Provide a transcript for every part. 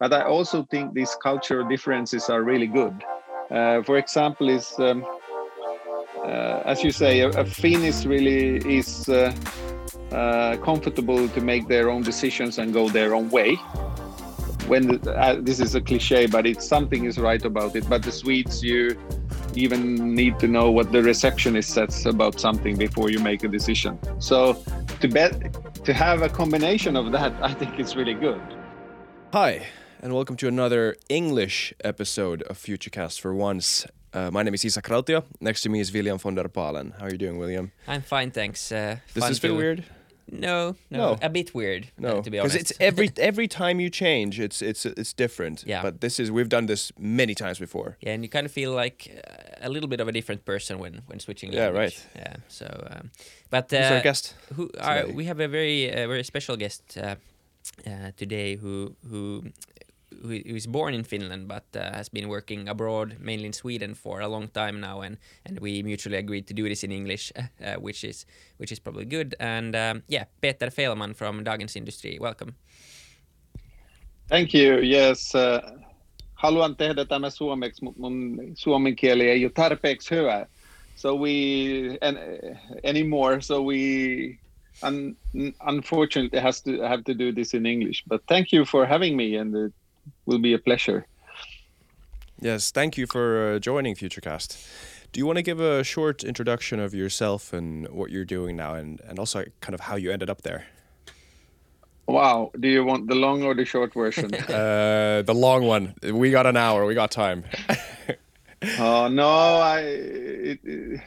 but I also think these cultural differences are really good. Uh, for example, is um, uh, as you say, a, a really is uh, uh, comfortable to make their own decisions and go their own way. When the, uh, this is a cliche, but it's something is right about it. But the Swedes, you even need to know what the receptionist says about something before you make a decision. So to bet to have a combination of that, I think it's really good. Hi, and welcome to another English episode of Futurecast for once. Uh, my name is Isak Rautio. Next to me is William von der Palen. How are you doing, William? I'm fine, thanks. Uh, Does this feel weird? No, no, No. a bit weird. uh, No, to be because honest. it's every every time you change, it's it's it's different. Yeah. But this is we've done this many times before. yeah, and you kind of feel like uh, a little bit of a different person when when switching. Language. Yeah, right. Yeah. So, um, but Who's our uh, guest? who are we have a very uh, very special guest uh, uh, today who who who is born in Finland but uh, has been working abroad mainly in Sweden for a long time now and and we mutually agreed to do this in English uh, which is which is probably good and um, yeah Peter Fellman from Dagens Industri welcome Thank you. Yes. Uh, haluan tehdä tämä suomeksi, mutta mun suomen kieli ei ole tarpeeksi hyvä. So we and anymore. So we un, unfortunately has to have to do this in English. But thank you for having me, and it will be a pleasure. Yes, thank you for uh, joining Futurecast. Do you want to give a short introduction of yourself and what you're doing now, and and also kind of how you ended up there? Wow. Do you want the long or the short version? Uh, the long one. We got an hour. We got time. Oh no, I it,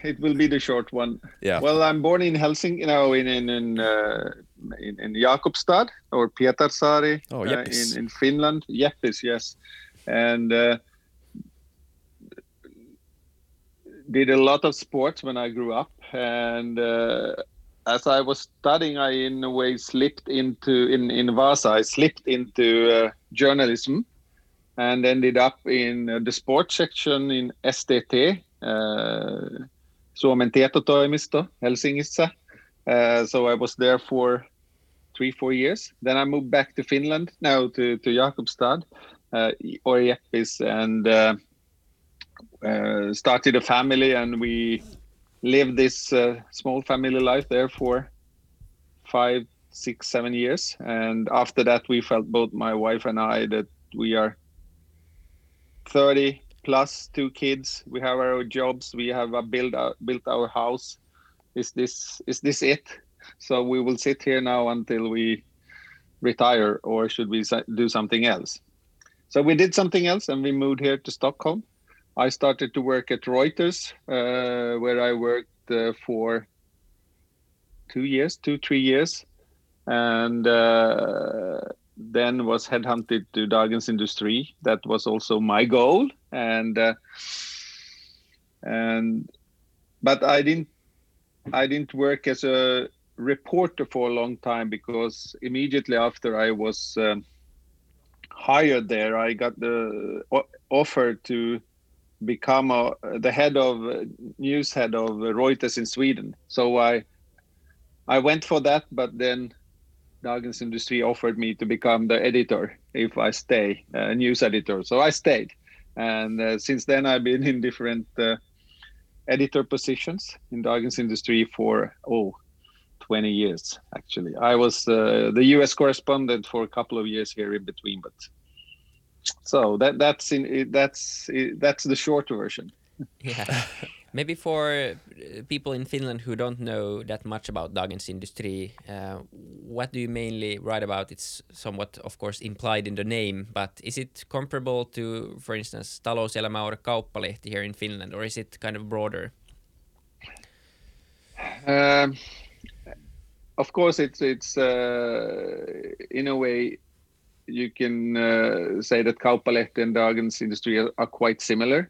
it will be the short one. Yeah. Well, I'm born in Helsinki, no, in in in, uh, in, in Jakobstad or Pietarsaari, Oh, uh, in in Finland. Jeppis, yes, and uh, did a lot of sports when I grew up, and uh, as I was studying, I in a way slipped into in in Vasa. I slipped into uh, journalism and ended up in the sports section in STT, uh, Suomen Helsingissä. Uh, so I was there for three, four years. Then I moved back to Finland, now to, to Jakobstad, uh, and uh, uh, started a family. And we lived this uh, small family life there for five, six, seven years. And after that, we felt both my wife and I that we are 30 plus two kids. We have our jobs. We have a build our, built our house. Is this is this it? So we will sit here now until we retire or should we do something else? So we did something else and we moved here to stockholm. I started to work at reuters uh, where i worked uh, for two years two three years. And uh, then was headhunted to Dagens Industri. That was also my goal, and uh, and but I didn't I didn't work as a reporter for a long time because immediately after I was um, hired there, I got the offer to become a, the head of uh, news head of Reuters in Sweden. So I I went for that, but then Dagens Industri offered me to become the editor if I stay, uh, news editor. So I stayed. And uh, since then, I've been in different uh, editor positions in Dagens Industri for, oh, 20 years, actually. I was uh, the US correspondent for a couple of years here in between, but so that that's in that's that's the short version. Yeah. Maybe for uh, people in Finland who don't know that much about Dagens Industri, uh, what do you mainly write about? It's somewhat, of course, implied in the name, but is it comparable to, for instance, Talouselämä or Kauppalehti here in Finland, or is it kind of broader? Um, of course, it's it's uh, in a way you can uh, say that Kauppalehti and Dagens Industri are, are quite similar.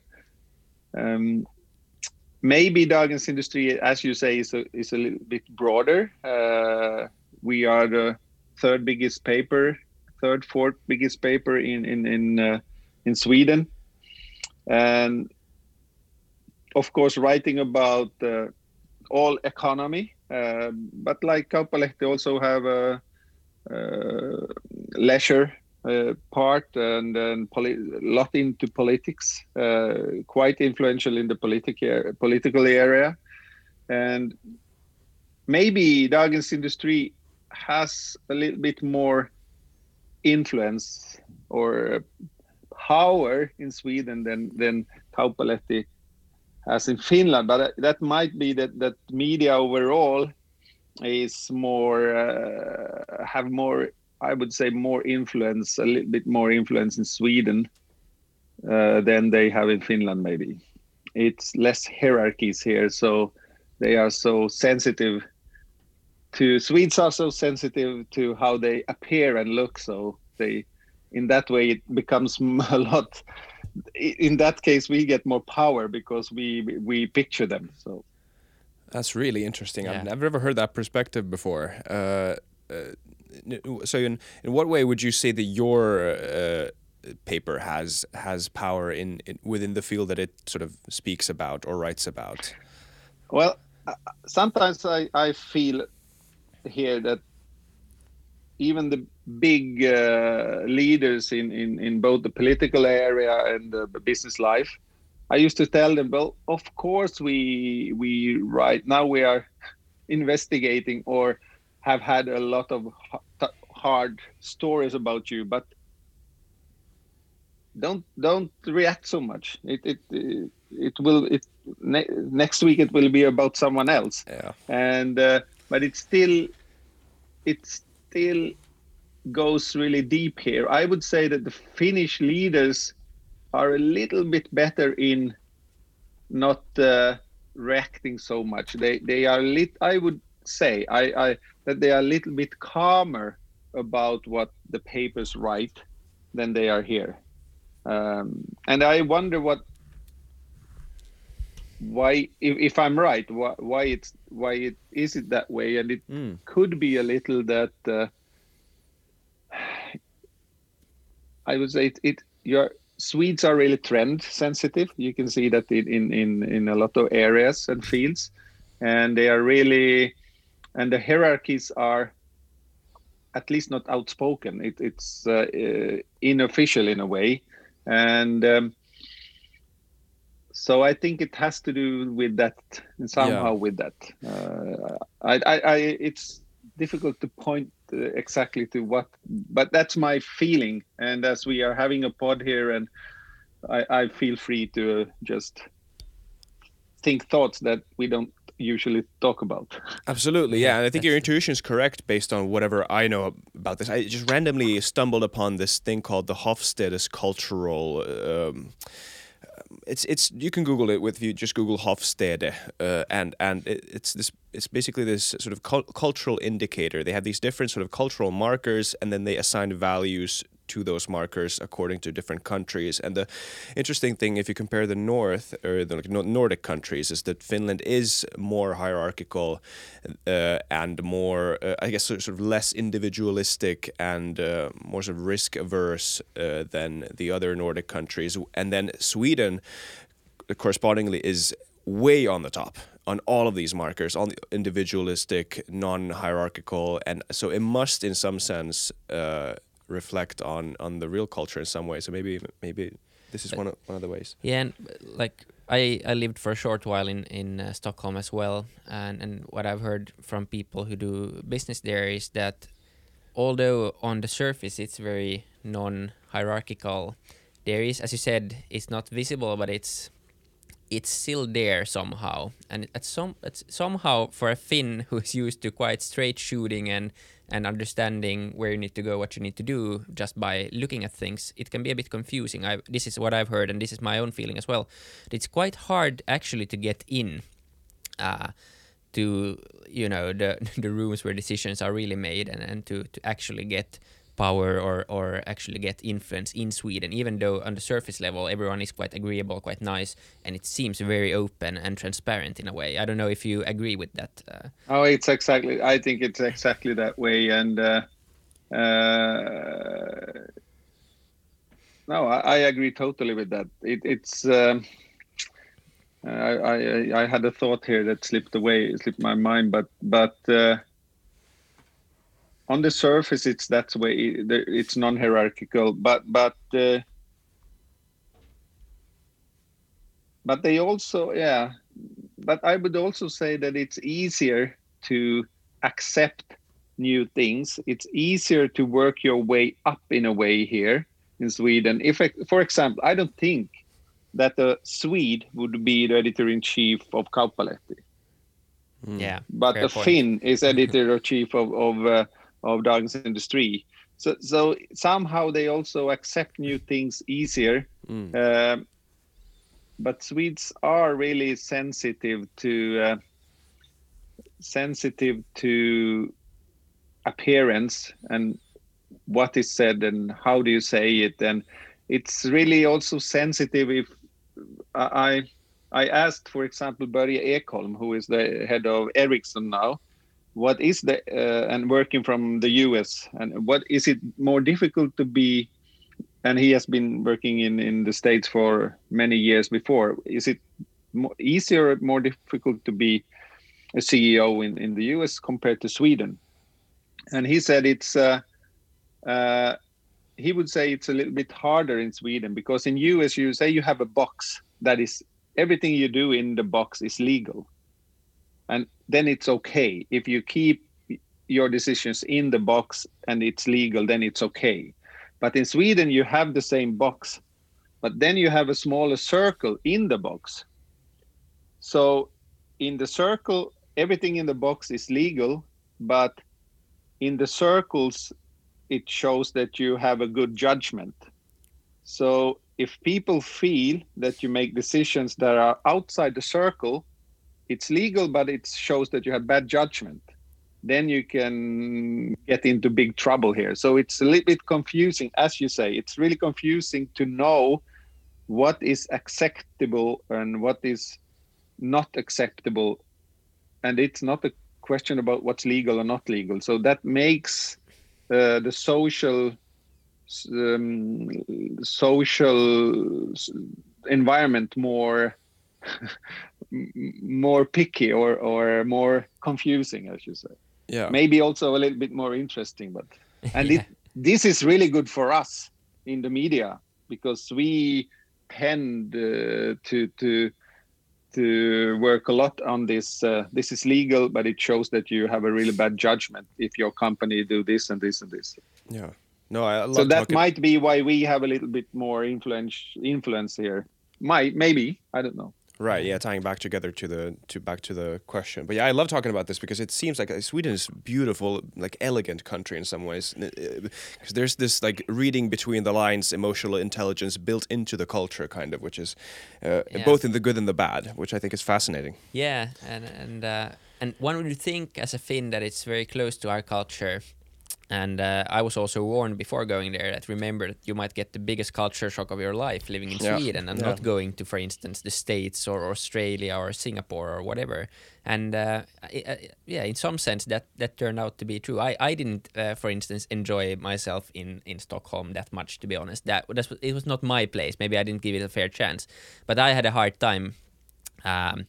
Um, maybe Dagens Industri, as you say, is a is a little bit broader. Uh, we are the third biggest paper, third, fourth biggest paper in in in uh, in Sweden, and of course, writing about uh, all economy. Um, but like Kauppalehti also have a uh, leisure uh, part and, and a lot into politics, uh, quite influential in the politic political area. And maybe Dagens Industri has a little bit more influence or power in Sweden than, than Kauppalehti has in Finland. But that might be that, that media overall is more, uh, have more I would say more influence, a little bit more influence in Sweden uh, than they have in Finland. Maybe it's less hierarchies here, so they are so sensitive to Swedes are so sensitive to how they appear and look. So they, in that way, it becomes a lot. In that case, we get more power because we we picture them. So that's really interesting. Yeah. I've never ever heard that perspective before. Uh, uh, so in in what way would you say that your uh, paper has has power in, in, within the field that it sort of speaks about or writes about? Well, uh, sometimes I, I feel here that even the big uh, leaders in, in, in both the political area and the business life, I used to tell them, well, of course we we right now we are investigating or have had a lot of hard stories about you, but don't don't react so much. It it it, will it ne- next week it will be about someone else. Yeah. And uh, but it still it still goes really deep here. I would say that the Finnish leaders are a little bit better in not uh, reacting so much. They they are lit. I would say I, I that they are a little bit calmer about what the papers write than they are here. Um, and I wonder what why if, if I'm right why, why it's why it is it that way and it mm. could be a little that uh, I would say it, it your Swedes are really trend sensitive. You can see that in, in, in, in a lot of areas and fields, and they are really, and the hierarchies are at least not outspoken. It, it's uh, uh, unofficial in a way, and um, so I think it has to do with that somehow. Yeah. With that, uh, I, I, I, it's difficult to point uh, exactly to what, but that's my feeling. And as we are having a pod here, and I, I feel free to just think thoughts that we don't usually talk about. Absolutely, yeah. And I think your intuition is correct based on whatever I know about this. I just randomly stumbled upon this thing called the Hofstede's cultural. Um, it's it's you can Google it with you just Google Hofstede uh, and and it, it's this it's basically this sort of cultural indicator. They have these different sort of cultural markers and then they assign values to those markers according to different countries. And the interesting thing, if you compare the North or the Nordic countries, is that Finland is more hierarchical uh, and more, uh, I guess, sort of less individualistic and uh, more sort of risk averse uh, than the other Nordic countries. And then Sweden, correspondingly, is way on the top on all of these markers, on the individualistic, non-hierarchical, and so it must, in some sense, uh, reflect on on the real culture in some way. So maybe maybe this is one of one of the ways. Yeah, and like I I lived for a short while in in uh, Stockholm as well, and and what I've heard from people who do business there is that although on the surface it's very non-hierarchical, there is, as you said, it's not visible, but it's it's still there somehow, and at some it's somehow for a Finn who's used to quite straight shooting and and understanding where you need to go, what you need to do just by looking at things, it can be a bit confusing. I, this is what I've heard, and this is my own feeling as well. It's quite hard actually to get in uh, to you know the the rooms where decisions are really made, and, and to to actually get power or or actually get influence in Sweden, even though on the surface level everyone is quite agreeable, quite nice, and it seems very open and transparent in a way. I don't know if you agree with that. Uh... Oh, it's exactly. I think it's exactly that way, and uh, uh, no, I, I, agree totally with that. It, it's. Um, I, I I had a thought here that slipped away, slipped my mind, but but uh, on the surface it's that way it's non-hierarchical but but uh, but they also yeah but i would also say that it's easier to accept new things. It's easier to work your way up in a way here in sweden. If for example i don't think that a swede would be the editor-in-chief of kauppalehti. Mm. yeah but a finn is editor-in-chief of of uh, of Dagens Industri. So, so somehow they also accept new things easier. Mm. Uh, but Swedes are really sensitive to uh, sensitive to appearance and what is said and how do you say it and it's really also sensitive if i i asked for example Börje Ekholm who is the head of Ericsson now what is the uh, and working from the US and what is it more difficult to be and he has been working in in the states for many years before is it more, easier or more difficult to be a CEO in in the US compared to Sweden? And he said it's uh, uh, he would say it's a little bit harder in Sweden because in US you say you have a box that is everything you do in the box is legal and then it's okay. If you keep your decisions in the box and it's legal then it's okay. But in sweden you have the same box but then you have a smaller circle in the box. So in the circle everything in the box is legal but in the circles it shows that you have a good judgment. So if people feel that you make decisions that are outside the circle it's legal, but it shows that you have bad judgment. Then you can get into big trouble here. So it's a little bit confusing, as you say. It's really confusing to know what is acceptable and what is not acceptable. And it's not a question about what's legal or not legal. So that makes uh, the social um, social environment more more picky or or more confusing, I should say. Yeah. Maybe also a little bit more interesting, but and yeah. it, this is really good for us in the media because we tend uh, to to to work a lot on this. Uh, this is legal, but it shows that you have a really bad judgment if your company do this and this and this. Yeah. No, I so that might be why we have a little bit more influence influence here. Might maybe I don't know. Right. Yeah. Tying back together to the to back to the question, but yeah, I love talking about this because it seems like Sweden is beautiful, like elegant country in some ways, because uh, there's this like reading between the lines, emotional intelligence built into the culture, kind of, which is uh, yeah. both in the good and the bad, which I think is fascinating. Yeah, and and uh, and one would think as a Finn that it's very close to our culture and uh, I was also warned before going there that remember that you might get the biggest culture shock of your life living in yeah. Sweden and yeah. not going to, for instance, the States or Australia or Singapore or whatever. And uh, uh, yeah, in some sense, that that turned out to be true. I I didn't, uh, for instance, enjoy myself in in Stockholm that much, to be honest. That that's, it was not my place. Maybe I didn't give it a fair chance, but I had a hard time. Um,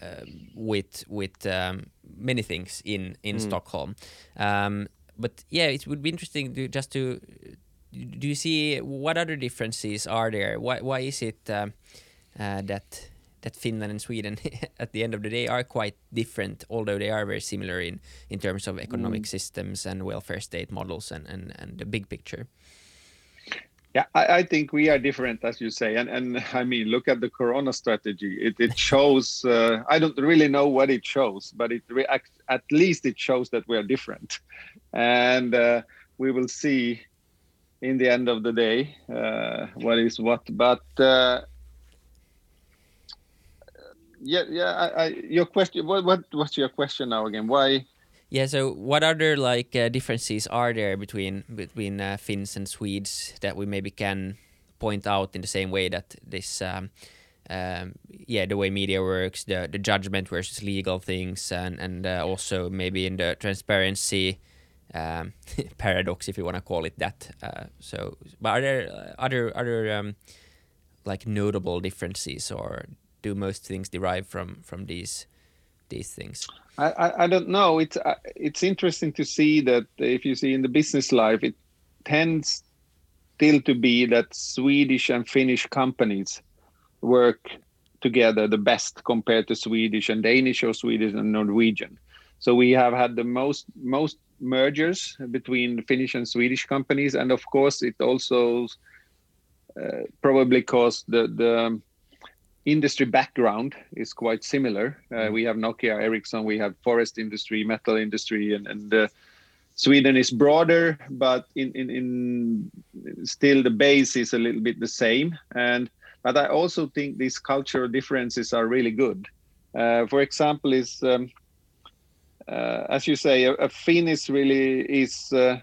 uh, with with um, many things in in mm. Stockholm. Um, but yeah, it would be interesting to just to do you see what other differences are there? Why why is it uh, uh, that that Finland and Sweden at the end of the day are quite different, although they are very similar in in terms of economic mm. systems and welfare state models and and and the big picture. Yeah, I, I, think we are different, as you say, and and I mean, look at the Corona strategy. It it shows. Uh, I don't really know what it shows, but it react, at least it shows that we are different, and uh, we will see in the end of the day uh, what is what. But uh, yeah, yeah. I, I, your question. What what what's your question now again? Why? Yeah. So, what other like uh, differences are there between between uh, Finns and Swedes that we maybe can point out in the same way that this, um, um, yeah, the way media works, the the judgment versus legal things, and and uh, also maybe in the transparency um, paradox, if you want to call it that. Uh, so, but are there uh, other other um, like notable differences, or do most things derive from from these? These things? I, I, I don't know. It's uh, it's interesting to see that if you see in the business life, it tends still to be that Swedish and Finnish companies work together the best compared to Swedish and Danish or Swedish and Norwegian. So we have had the most most mergers between Finnish and Swedish companies, and of course it also uh, probably caused the the industry background is quite similar. Uh, we have Nokia, Ericsson, we have forest industry, metal industry, and, and uh, Sweden is broader, but in, in, in still the base is a little bit the same. And but I also think these cultural differences are really good. Uh, for example, is um, uh, as you say, a, a Finn is really is uh,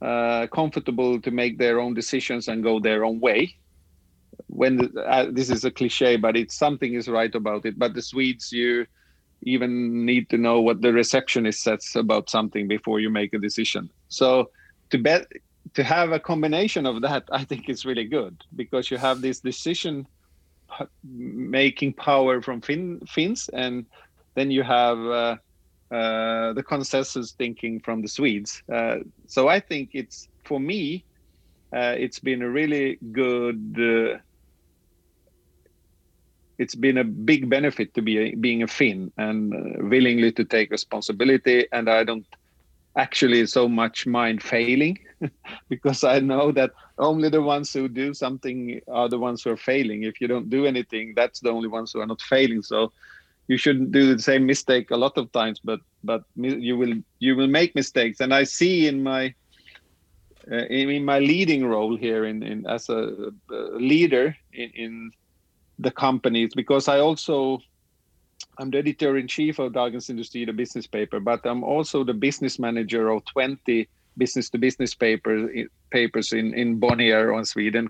uh, comfortable to make their own decisions and go their own way when the, uh, this is a cliche, but it's something is right about it. But the Swedes, you even need to know what the receptionist says about something before you make a decision. So to bet to have a combination of that, I think is really good because you have this decision making power from fin- Finns, and then you have uh, uh, the consensus thinking from the Swedes. Uh, so I think it's for me, uh, it's been a really good uh, it's been a big benefit to be a, being a Finn and uh, willingly to take responsibility. And I don't actually so much mind failing because I know that only the ones who do something are the ones who are failing. If you don't do anything, that's the only ones who are not failing. So you shouldn't do the same mistake a lot of times, but but you will you will make mistakes. And I see in my uh, in, in, my leading role here in, in as a, a leader in, in the companies because I also I'm the editor in chief of Dagens Industri, the business paper, but I'm also the business manager of 20 business to business papers papers in in Bonnier on Sweden,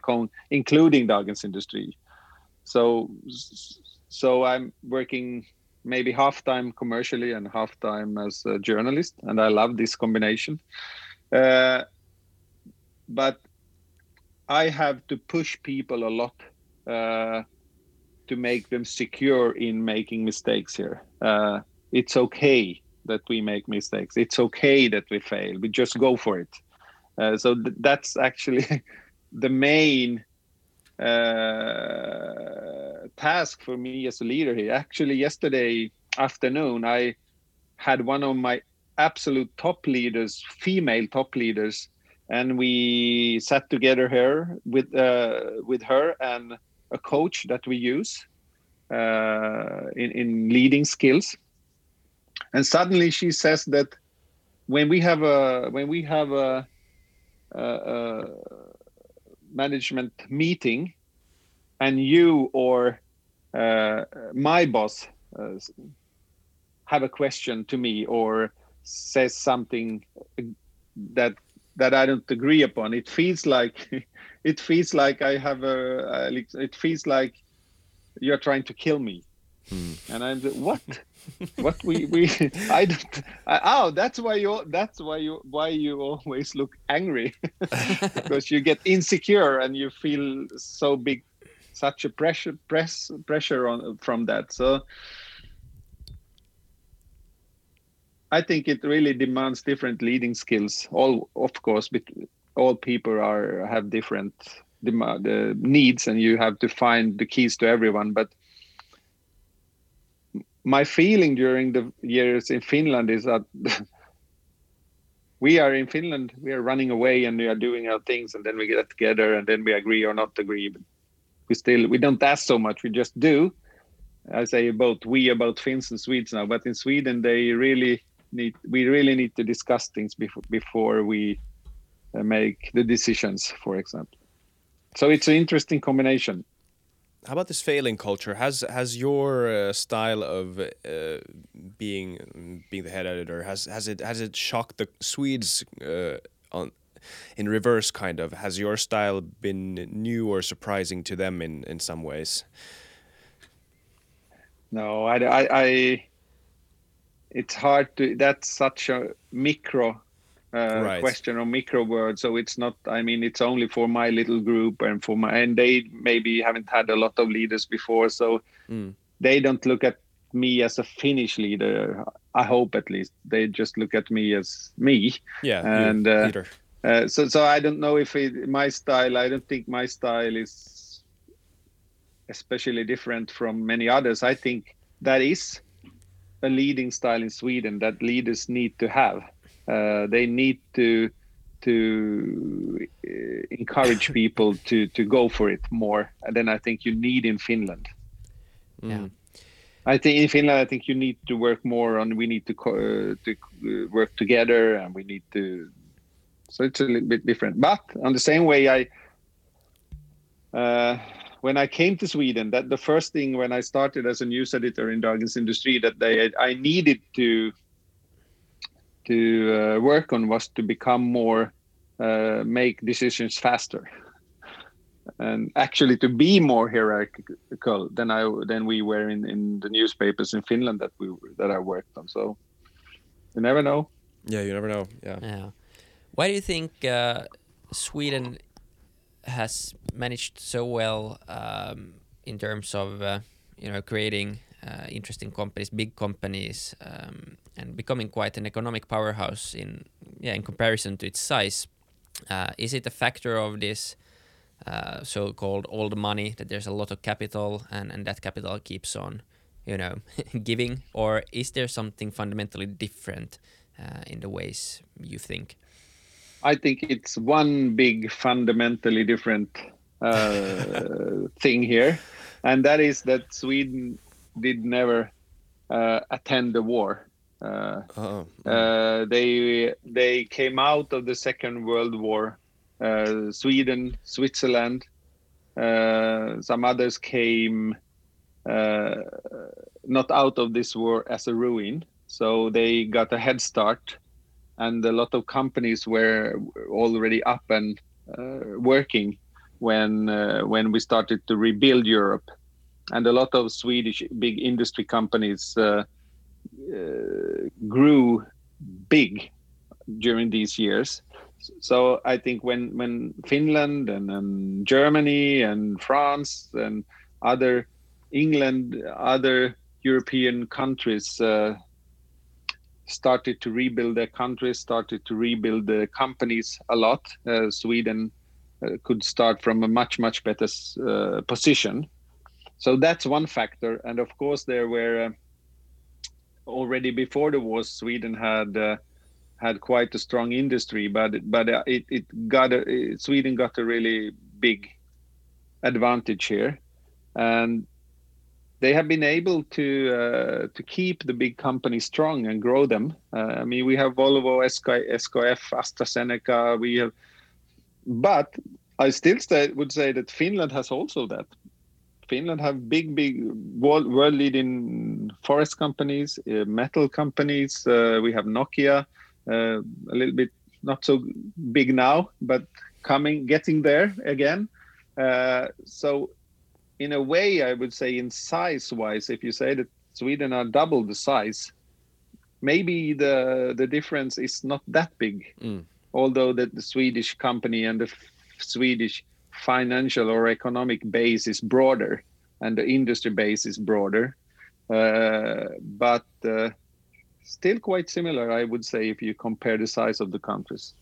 including Dagens Industri. So so I'm working maybe half time commercially and half time as a journalist, and I love this combination. Uh, but I have to push people a lot. Uh, to make them secure in making mistakes here. Uh, it's okay that we make mistakes. It's okay that we fail. We just go for it. Uh, so th- that's actually the main uh, task for me as a leader here. Actually, yesterday afternoon, I had one of my absolute top leaders, female top leaders, and we sat together here with uh, with her and a coach that we use uh, in, in leading skills. And suddenly she says that when we have a when we have a, a, a management meeting, and you or uh, my boss uh, have a question to me or says something that that I don't agree upon, it feels like it feels like I have a, it feels like you're trying to kill me. Hmm. And I'm what? what we we I don't I, oh that's why you that's why you why you always look angry because you get insecure and you feel so big such a pressure press pressure on from that so I think it really demands different leading skills all of course but all people are have different the, needs and you have to find the keys to everyone but my feeling during the years in finland is that we are in finland we are running away and we are doing our things and then we get together and then we agree or not agree but we still we don't ask so much we just do. I say about we about finns and swedes now but in sweden they really need we really need to discuss things before before we uh, make the decisions for example so it's an interesting combination. How about this failing culture? Has has your uh, style of uh, being being the head editor has has it has it shocked the Swedes uh, on in reverse kind of has your style been new or surprising to them in in some ways? No, I, I, I it's hard to that's such a micro uh, right. question or micro word. So it's not. I mean, it's only for my little group and for my and they maybe haven't had a lot of leaders before, so mm. they don't look at me as a Finnish leader. I hope at least they just look at me as me. Yeah, and uh. Uh, so so I don't know if it, my style. I don't think my style is especially different from many others. I think that is a leading style in Sweden that leaders need to have. Uh, they need to to uh, encourage people to to go for it more than I think you need in Finland. Yeah. I think in Finland, I think you need to work more on. We need to uh, to uh, work together, and we need to. So it's a little bit different, but on the same way, I. Uh, when I came to Sweden, that the first thing when I started as a news editor in Dagens Industri that they I needed to to uh, work on was to become more uh, make decisions faster and actually to be more hierarchical than I than we were in, in the newspapers in Finland that we that I worked on. So you never know. Yeah, you never know. Yeah. Yeah. Why do you think uh, Sweden has managed so well um, in terms of uh, you know creating uh, interesting companies, big companies, um, and becoming quite an economic powerhouse in yeah in comparison to its size? Uh, is it a factor of this? Uh, so-called old money that there's a lot of capital and, and that capital keeps on you know giving or is there something fundamentally different uh, in the ways you think i think it's one big fundamentally different uh, thing here and that is that sweden did never uh, attend the war Oh. they they came out of the second world war uh, Sweden, Switzerland. Uh, some others came uh, not out of this war as a ruin, so they got a head start, and a lot of companies were already up and uh, working when uh, when we started to rebuild Europe, and a lot of Swedish big industry companies uh, grew big during these years so I think when when Finland and, and Germany and France and other England, other European countries uh, started to rebuild their countries, started to rebuild the companies a lot. Uh, Sweden uh, could start from a much much better uh, position. So that's one factor, and of course there were uh, already before the war, Sweden had uh, had quite a strong industry, but but uh, it it got a, Sweden got a really big advantage here, and they have been able to uh, to keep the big companies strong and grow them. Uh, I mean, we have Volvo, SK, SKF, AstraZeneca. We have, but I still say, would say that Finland has also that. Finland have big, big world, world leading forest companies, uh, metal companies. Uh, we have Nokia uh, a little bit not so big now, but coming, getting there again. Uh, so, in a way, I would say, in size-wise, if you say that Sweden are double the size, maybe the the difference is not that big. Mm. Although that the Swedish company and the Swedish financial or economic base is broader and the industry base is broader, uh, but uh, still quite similar, I would say, if you compare the size of the countries.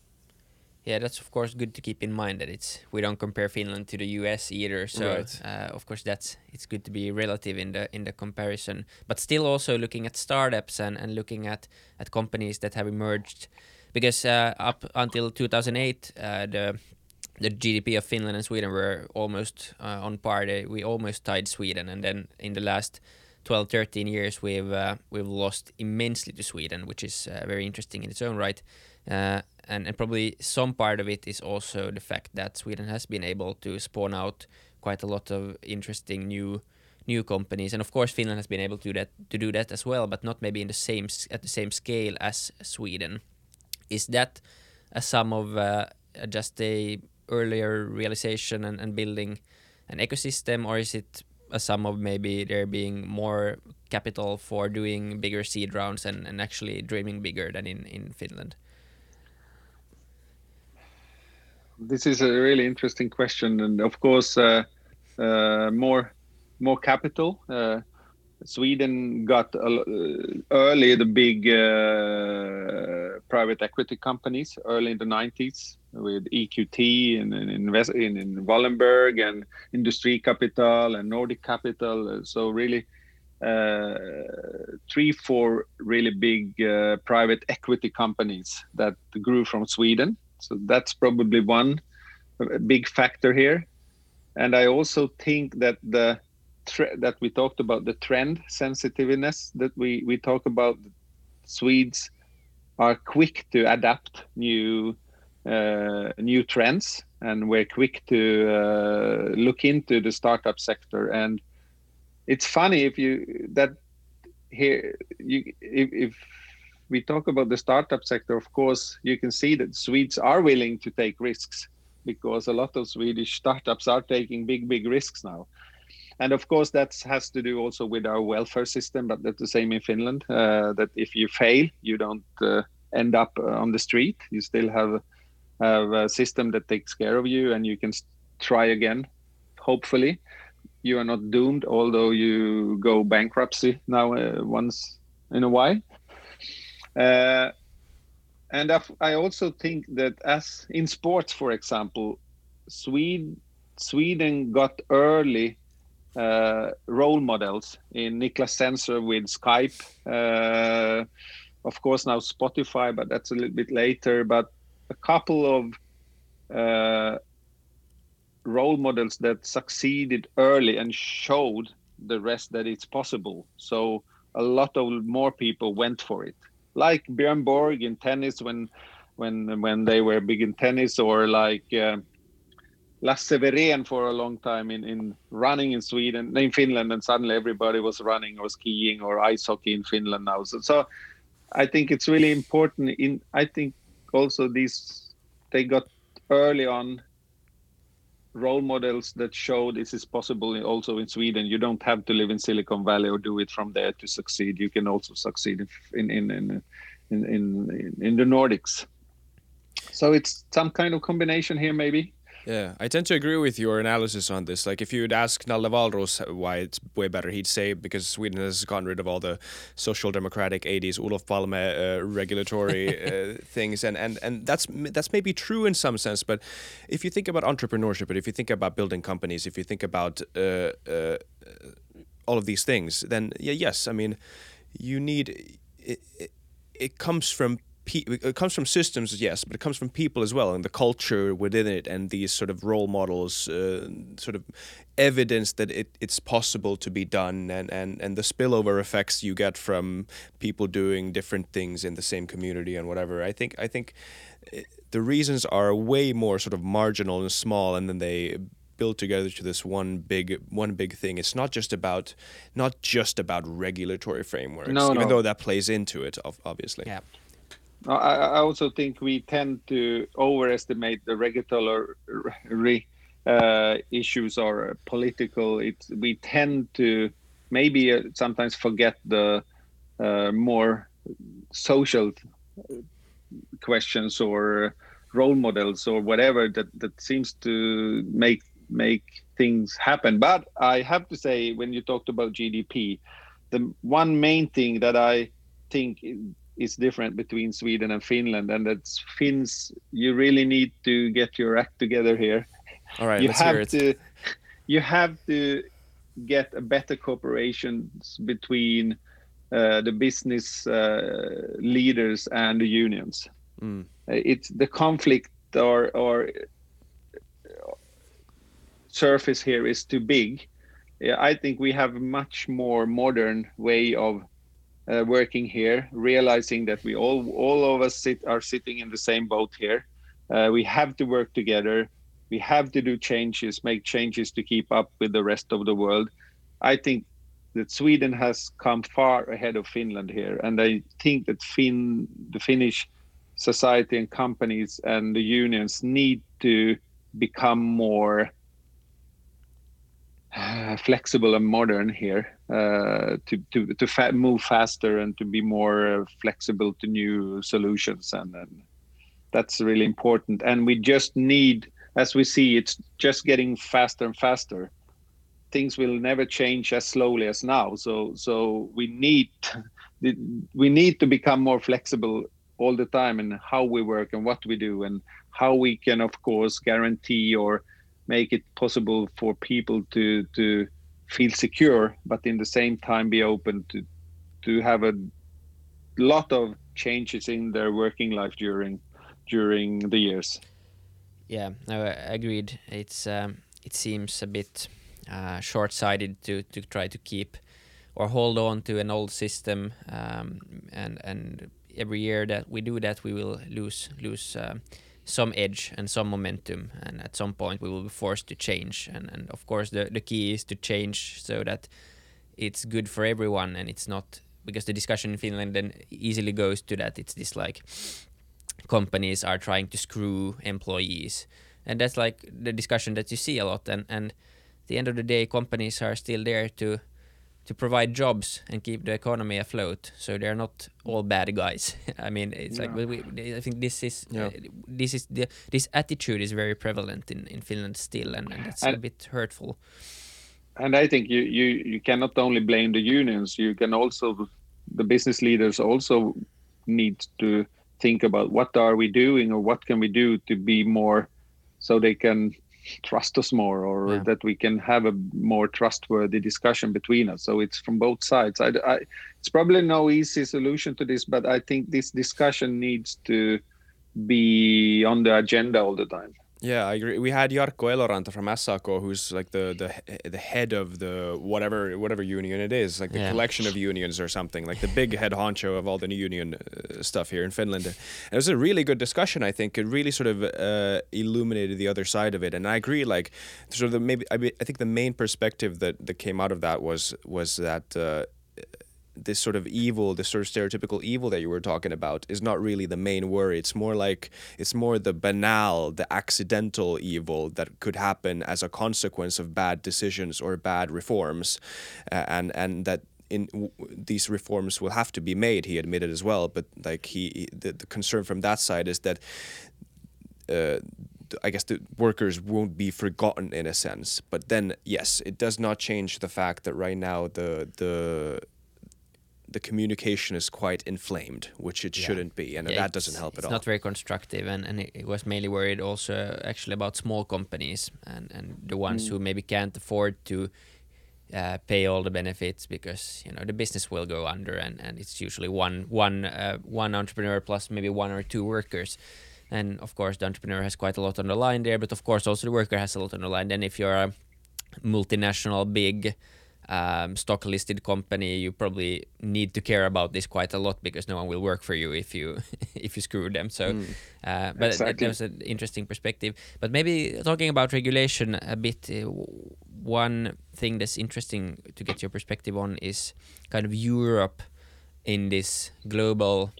Yeah, that's of course good to keep in mind that it's we don't compare Finland to the U.S. either. So Right. uh, of course that's it's good to be relative in the in the comparison, but still also looking at startups and, and looking at at companies that have emerged, because uh, up until 2008 uh, the the GDP of Finland and Sweden were almost uh, on par. We almost tied Sweden, and then in the last 12, 13 years, we've uh, we've lost immensely to Sweden, which is uh, very interesting in its own right. Uh, and, and probably some part of it is also the fact that Sweden has been able to spawn out quite a lot of interesting new new companies, and of course Finland has been able to do that to do that as well, but not maybe in the same at the same scale as Sweden. Is that a sum of uh, just a earlier realization and, and building an ecosystem, or is it a sum of maybe there being more capital for doing bigger seed rounds and, and actually dreaming bigger than in, in Finland? This is a really interesting question, and of course, uh, uh, more more capital. Uh, Sweden got uh, early the big uh, private equity companies early in the 90s with EQT and, and invest in, in Wallenberg and Industri Kapital and Nordic Capital. So really, uh, three, four really big uh, private equity companies that grew from Sweden. So that's probably one big factor here. And I also think that the that we talked about the trend sensitiveness that we we talk about Swedes are quick to adapt new uh, new trends and we're quick to uh, look into the startup sector. And it's funny if you that here you if, if we talk about the startup sector of course you can see that swedes are willing to take risks because a lot of swedish startups are taking big big risks now and of course that has to do also with our welfare system but that's the same in finland uh, that if you fail you don't uh, end up uh, on the street. You still have, have a system that takes care of you and you can try again hopefully. You are not doomed although you go bankruptcy now uh, once in a while. Uh, and I also think that as in sports for example sweden sweden got early role models in Niklas Zennström with Skype. Uh, of course, now Spotify, but that's a little bit later. But a couple of uh, role models that succeeded early and showed the rest that it's possible. So a lot of more people went for it, like Björn Borg in tennis when when when they were big in tennis, or like. Uh, Lasse Virén for a long time in, in running in Sweden, in Finland, and suddenly everybody was running or skiing or ice hockey in Finland now. So, so I think it's really important. In I think also these they got early on role models that show this is possible also in Sweden. You don't have to live in Silicon Valley or do it from there to succeed. You can also succeed in in in in in, in the Nordics. So it's some kind of combination here, maybe. Yeah, I tend to agree with your analysis on this. Like, if you'd ask Nalle Wahlroos why it's way better, he'd say because Sweden has gotten rid of all the social democratic 80s Olof Palme uh, regulatory uh, things, and, and and that's that's maybe true in some sense. But if you think about entrepreneurship, and if you think about building companies, if you think about uh, uh all of these things, then yeah, yes, I mean, you need it, it, it comes from it comes from systems, yes, but it comes from people as well, and the culture within it, and these sort of role models, uh, sort of evidence that it, it's possible to be done, and, and, and the spillover effects you get from people doing different things in the same community and whatever. I think I think uh, the reasons are way more sort of marginal and small, and then they build together to this one big one big thing. It's not just about not just about regulatory frameworks, no, even no. though that plays into it, obviously. Yeah. I, also think we tend to overestimate the regulatory uh, issues or political. It, we tend to maybe uh, sometimes forget the uh, more social questions or role models or whatever that, that seems to make make things happen. But I have to say, when you talked about GDP, the one main thing that I think is different between Sweden and Finland, and that's Finns. You really need to get your act together here. All right, you let's have hear it. to. You have to get a better cooperation between uh, the business uh, leaders and the unions. Mm. It's the conflict or or surface here is too big. I think we have a much more modern way of uh, working here, realizing that we all all of us sit are sitting in the same boat here. Uh, we have to work together. We have to do changes, make changes to keep up with the rest of the world. I think that Sweden has come far ahead of Finland here, and I think that Finn, the Finnish society and companies and the unions need to become more uh, flexible and modern here uh, to to to fa- move faster and to be more uh, flexible to new solutions and, and that's really important and we just need as we see it's just getting faster and faster things will never change as slowly as now. So so we need we need to become more flexible all the time in how we work and what we do and how we can of course guarantee or make it possible for people to to feel secure but in the same time be open to to have a lot of changes in their working life during during the years. Yeah no, agreed. It's um, it seems a bit uh, short-sighted to to try to keep or hold on to an old system um, and and every year that we do that we will lose lose uh, some edge and some momentum and at some point we will be forced to change. And, and of course the, the key is to change so that it's good for everyone and it's not because the discussion in Finland then easily goes to that. It's this like companies are trying to screw employees. And that's like the discussion that you see a lot. And and at the end of the day companies are still there to to provide jobs and keep the economy afloat. So they're not all bad guys. I mean, it's like we, we, I think this is yeah. uh, this is the this attitude is very prevalent in in Finland still, and, and that's and, a bit hurtful. And I think you you you cannot only blame the unions. You can also the business leaders also need to think about what are we doing or what can we do to be more so they can trust us more or yeah. that we can have a more trustworthy discussion between us. So it's from both sides. I, I, it's probably no easy solution to this but i think this discussion needs to be on the agenda all the time yeah, I agree. We had Jarkko Eloranta from SAK, who's like the the the head of the whatever whatever union it is, like the yeah. collection of unions or something, like the big head honcho of all the union uh, stuff here in Finland. And it was a really good discussion. I think it really sort of uh, illuminated the other side of it, and I agree. Like sort of the maybe I, I think the main perspective that that came out of that was was that. Uh, this sort of evil, this sort of stereotypical evil that you were talking about is not really the main worry. It's more like it's more the banal, the accidental evil that could happen as a consequence of bad decisions or bad reforms, uh, and and that in w- these reforms will have to be made. He admitted as well, but like he, the, the concern from that side is that. Uh, I guess the workers won't be forgotten in a sense, but then yes, it does not change the fact that right now the the the communication is quite inflamed, which it yeah. shouldn't be, and yeah, that doesn't help at all. It's not very constructive, and, and it, was mainly worried also actually about small companies and, and the ones mm. who maybe can't afford to uh, pay all the benefits because you know the business will go under, and, and it's usually one one uh, one entrepreneur plus maybe one or two workers. And of course, the entrepreneur has quite a lot on the line there, but of course, also the worker has a lot on the line. Then, if you're a multinational big um, stock listed company, you probably need to care about this quite a lot because no one will work for you if you if you screw them. So, mm. uh, but exactly. that was an interesting perspective. But maybe talking about regulation a bit, uh, one thing that's interesting to get your perspective on is kind of Europe in this global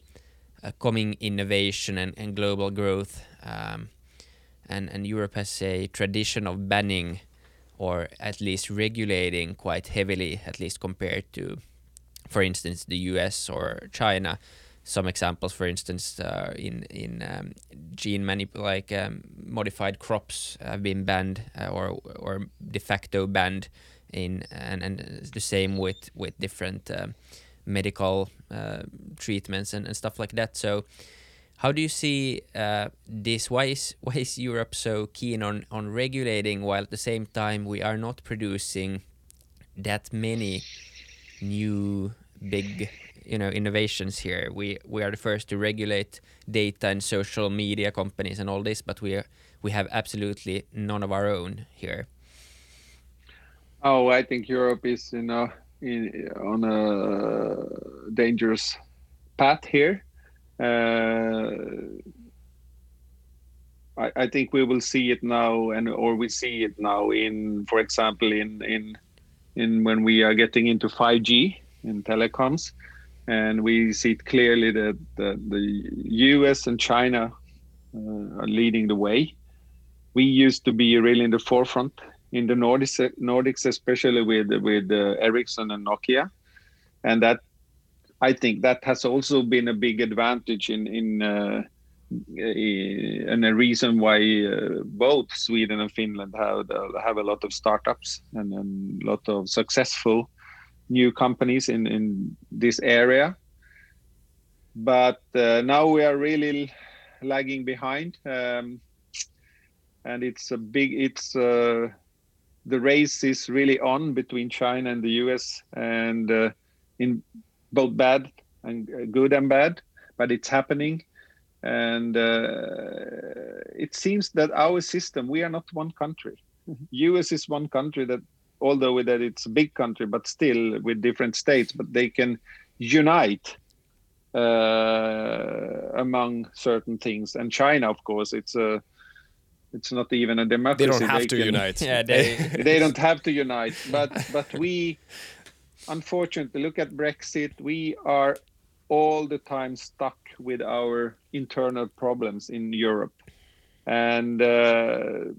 uh, coming innovation and, and global growth. Um, and, and Europe has a tradition of banning or at least regulating quite heavily, at least compared to, for instance, the US or China. Some examples, for instance, uh, in in um, gene manip- like um, modified crops have been banned uh, or or de facto banned in, and and the same with with different um, medical uh, treatments and, and stuff like that. So how do you see uh, this? Why is why is Europe so keen on on regulating while at the same time we are not producing that many new big you know innovations here? We we are the first to regulate data and social media companies and all this, but we are, we have absolutely none of our own here. Oh, I think Europe is you know in, on a dangerous path here I, I, think we will see it now, and or we see it now in, for example, in when we are getting into 5G in telecoms, and we see it clearly that the, the U.S. and China uh, are leading the way. We used to be really in the forefront in the Nordics, especially with with uh, Ericsson and Nokia, and that I think that has also been a big advantage in in uh, and a reason why uh, both Sweden and Finland have have a lot of startups and, a lot of successful new companies in in this area. But uh, now we are really lagging behind, um, and it's a big. It's uh, the race is really on between China and the U.S. and uh, in both bad and uh, good and bad, but it's happening. And uh, it seems that our system we are not one country. Mm-hmm. us is one country that although that it's a big country but still with different states but they can unite uh, among certain things. And china of course it's a it's not even a democracy they don't have they to can, unite. Yeah they, they don't have to unite but but we unfortunately look at brexit we are all the time stuck with our internal problems in Europe. And uh,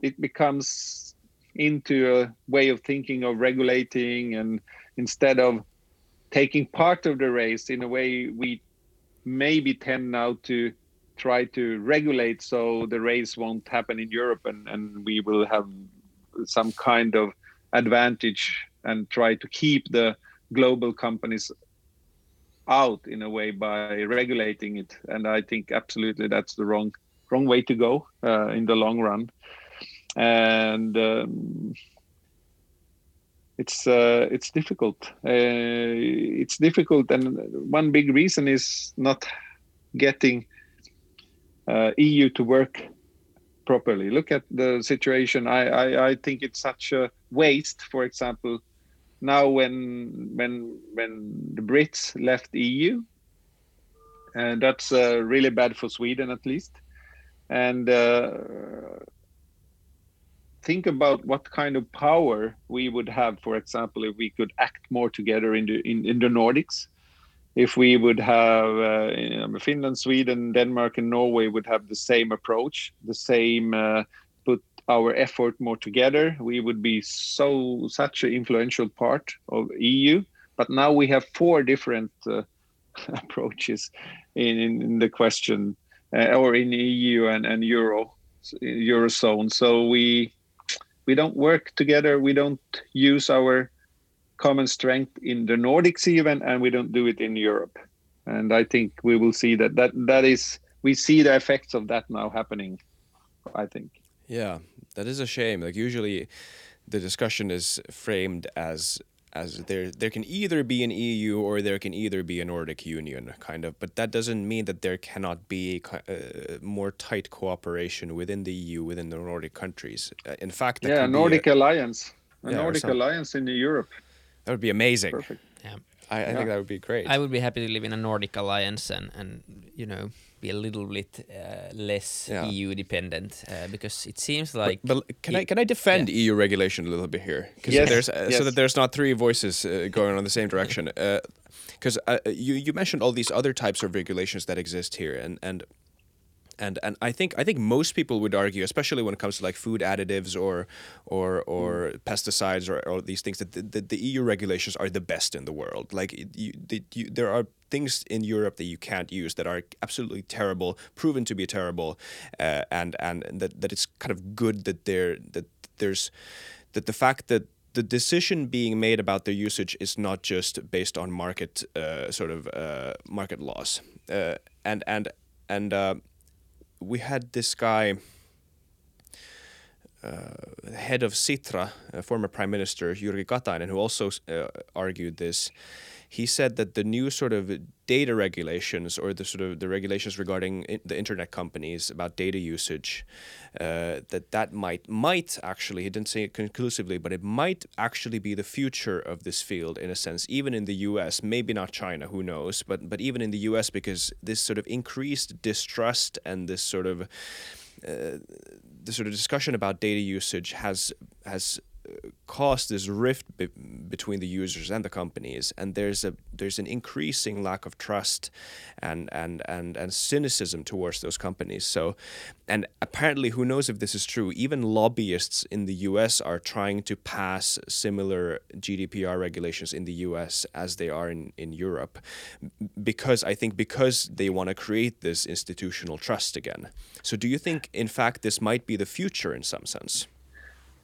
it becomes into a way of thinking of regulating and instead of taking part of the race in a way we maybe tend now to try to regulate so the race won't happen in Europe and, and we will have some kind of advantage and try to keep the global companies out in a way by regulating it. And i think absolutely that's the wrong wrong way to go uh, in the long run. And um, it's uh, it's difficult. Uh, it's difficult. And one big reason is not getting uh, eu to work properly. Look at the situation. I, I i think it's such a waste for example now when when when the Brits left EU, and that's uh, really bad for Sweden at least. And uh, think about what kind of power we would have, for example, if we could act more together in the in, in the Nordics. If we would have uh, you know, Finland, Sweden, Denmark, and Norway would have the same approach, the same uh, our effort more together, we would be so such an influential part of EU. But now we have four different uh, approaches in, in, the question, uh, or in EU and, and Euro eurozone. So we we don't work together. We don't use our common strength in the Nordics even, and we don't do it in Europe. And I think we will see that that that is we see the effects of that now happening. I think. Yeah, that is a shame. Like usually, the discussion is framed as as there there can either be an EU or there can either be a Nordic Union, kind of. But that doesn't mean that there cannot be uh, more tight cooperation within the EU within the Nordic countries. Uh, in fact, yeah, Nordic a, alliance, a yeah, Nordic alliance in Europe. That would be amazing. Perfect. Yeah. I, I yeah. think that would be great. I would be happy to live in a Nordic alliance and, and you know be a little bit uh, less yeah. EU dependent uh, because it seems like. But, but can I can I defend yeah. EU regulation a little bit here? Yes. There's, uh, yes. So that there's not three voices uh, going on the same direction. Because uh, uh, you you mentioned all these other types of regulations that exist here, and and and and I think I think most people would argue, especially when it comes to like food additives or or or mm. pesticides or, or these things, that the, the, the, EU regulations are the best in the world. Like you, the, you, there are things in Europe that you can't use that are absolutely terrible, proven to be terrible, uh, and and that that it's kind of good that there that there's that the fact that the decision being made about their usage is not just based on market uh, sort of uh, market laws, uh, and and and uh, we had this guy, uh, head of Sitra, former Prime Minister Jyrki Katainen, who also uh, argued this. He said that the new sort of data regulations, or the sort of the regulations regarding the internet companies about data usage, uh, that that might might actually he didn't say it conclusively, but it might actually be the future of this field in a sense, even in the U.S. Maybe not China, who knows? But but even in the U.S. because this sort of increased distrust and this sort of uh, the sort of discussion about data usage has has caused this rift be- between the users and the companies and there's a there's an increasing lack of trust and and and and cynicism towards those companies. So, and apparently, who knows if this is true? Even lobbyists in the U.S. are trying to pass similar GDPR regulations in the U.S. as they are in in Europe, because I think because they want to create this institutional trust again. So, do you think, in fact, this might be the future in some sense?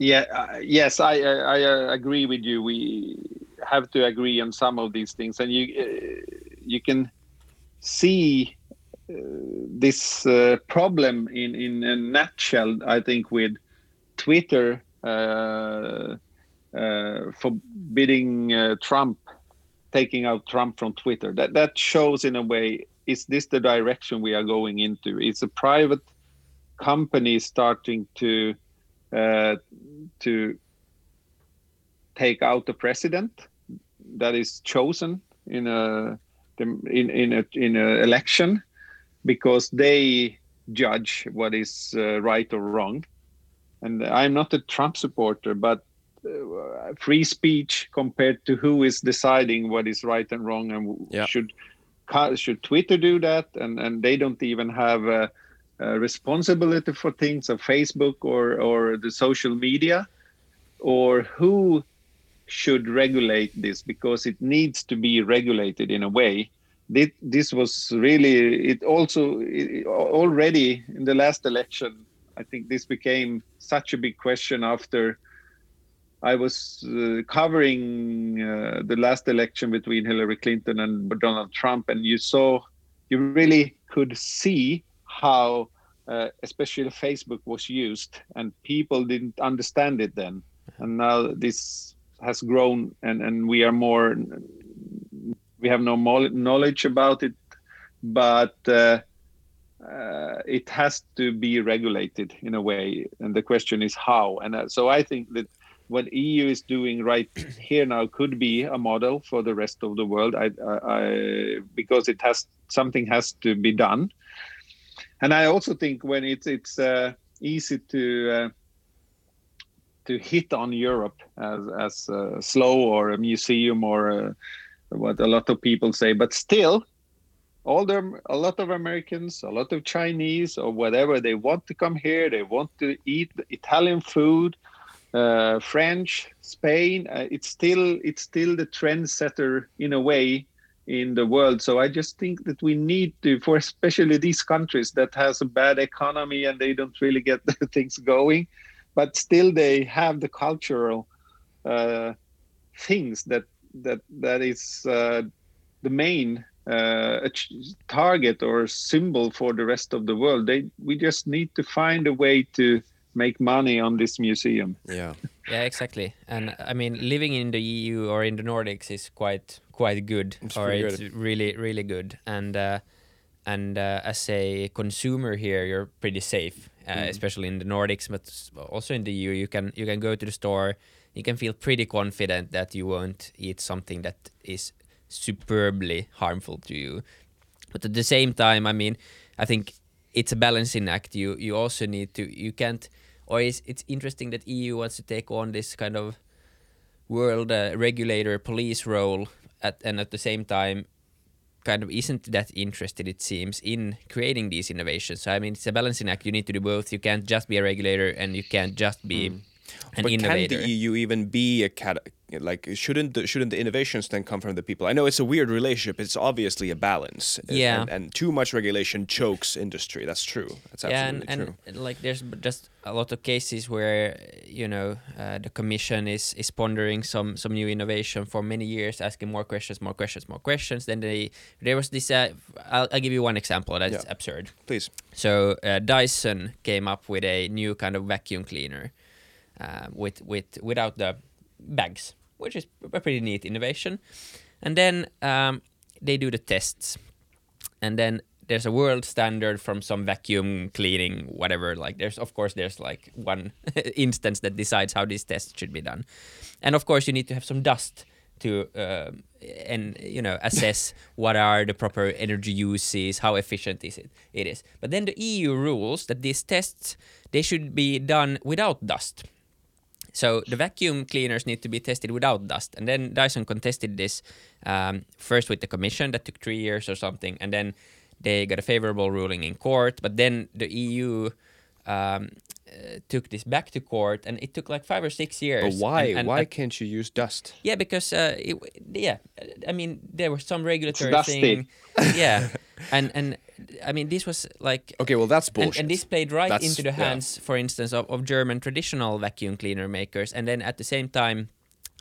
Yeah, uh, yes, I, I, uh, agree with you. We have to agree on some of these things, and you uh, you can see uh, this uh, problem in in a nutshell. I think with Twitter uh, forbidding Trump, taking out Trump from Twitter. That that shows in a way is this the direction we are going into? It's a private company starting to uh, to take out the president that is chosen in a in in a in a election because they judge what is uh, right or wrong and i'm not a trump supporter but uh, free speech compared to who is deciding what is right and wrong and yeah. should should twitter do that and and they don't even have a, a responsibility for things of facebook or or the social media or who should regulate this because it needs to be regulated in a way. This was really it. Also, it, already in the last election, I think this became such a big question after I was uh, covering uh, the last election between Hillary Clinton and Donald Trump, and you saw, you really could see how, uh, especially Facebook was used, and people didn't understand it then, and now this has grown and and we are more we have no knowledge about it but uh, uh, it has to be regulated in a way. And the question is how. And uh, so i think that what eu is doing right here now could be a model for the rest of the world. I, I, because it has something has to be done and i also think when it's it's uh, easy to uh, to hit on Europe as as uh, slow or a museum or uh, what a lot of people say, but still, all the a lot of Americans, a lot of Chinese or whatever, they want to come here. They want to eat Italian food, uh, French, Spain. Uh, it's still it's still the trendsetter in a way in the world. So I just think that we need to, for especially these countries that has a bad economy and they don't really get the things going but still they have the cultural uh, things that that that is uh, the main uh, target or symbol for the rest of the world. They we just need to find a way to make money on this museum. Yeah. yeah, exactly. And I mean, living in the EU or in the Nordics is quite quite good, it's or it's good. really really good. And uh, and uh, as a consumer here, you're pretty safe uh, mm. especially in the Nordics, but also in the EU. You can you can go to the store. You can feel pretty confident that you won't eat something that is superbly harmful to you. But at the same time, I mean, I think it's a balancing act. You you also need to you can't. Or it's, it's interesting that EU wants to take on this kind of world uh, regulator police role at and at the same time kind of isn't that interested, it seems, in creating these innovations. So I mean, it's a balancing act. You need to do both. You can't just be a regulator, and you can't just be mm. an but innovator. can the EU even be a cat? Like, shouldn't the, shouldn't the innovations then come from the people? I know it's a weird relationship. It's obviously a balance. Yeah. And, and too much regulation chokes industry. That's true. That's absolutely yeah, and, true. And like, there's just a lot of cases where you know uh, the commission is is pondering some some new innovation for many years, asking more questions, more questions, more questions. Then they there was this. Uh, I'll, I'll give you one example that's yeah. absurd. Please. So uh, Dyson came up with a new kind of vacuum cleaner, uh, with with without the bags, which is a pretty neat innovation. And then um, they do the tests, and then there's a world standard from some vacuum cleaning whatever like there's of course there's like one instance that decides how these tests should be done. And of course you need to have some dust to uh, and you know assess what are the proper energy uses how efficient is it it is. But then the eu rules that these tests they should be done without dust So the vacuum cleaners need to be tested without dust, and then Dyson contested this um, first with the commission that took three years or something, and then they got a favorable ruling in court. But then the EU um, uh, took this back to court, and it took like five or six years. But why? And- and- why and- can't you use dust? yeah, because uh, it, yeah, I mean there was some regulatory dusty. thing. Yeah, and and I mean this was like Okay, well that's and, bullshit. and this played right That's- into the yeah. hands, for instance, of, of German traditional vacuum cleaner makers. And then at the same time,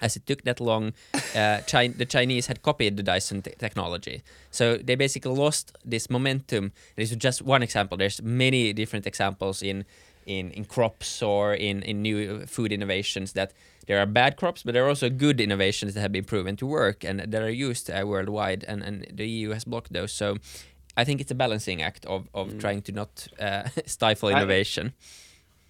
as it took that long, uh, Chi- the Chinese had copied the Dyson te- technology. So they basically lost this momentum. This is just one example. There's many different examples in in, in crops or in, in new food innovations that there are bad crops, but there are also good innovations that have been proven to work and that are used uh, worldwide. And, and the EU has blocked those. So I think it's a balancing act of, of Mm. trying to not uh, stifle I- innovation.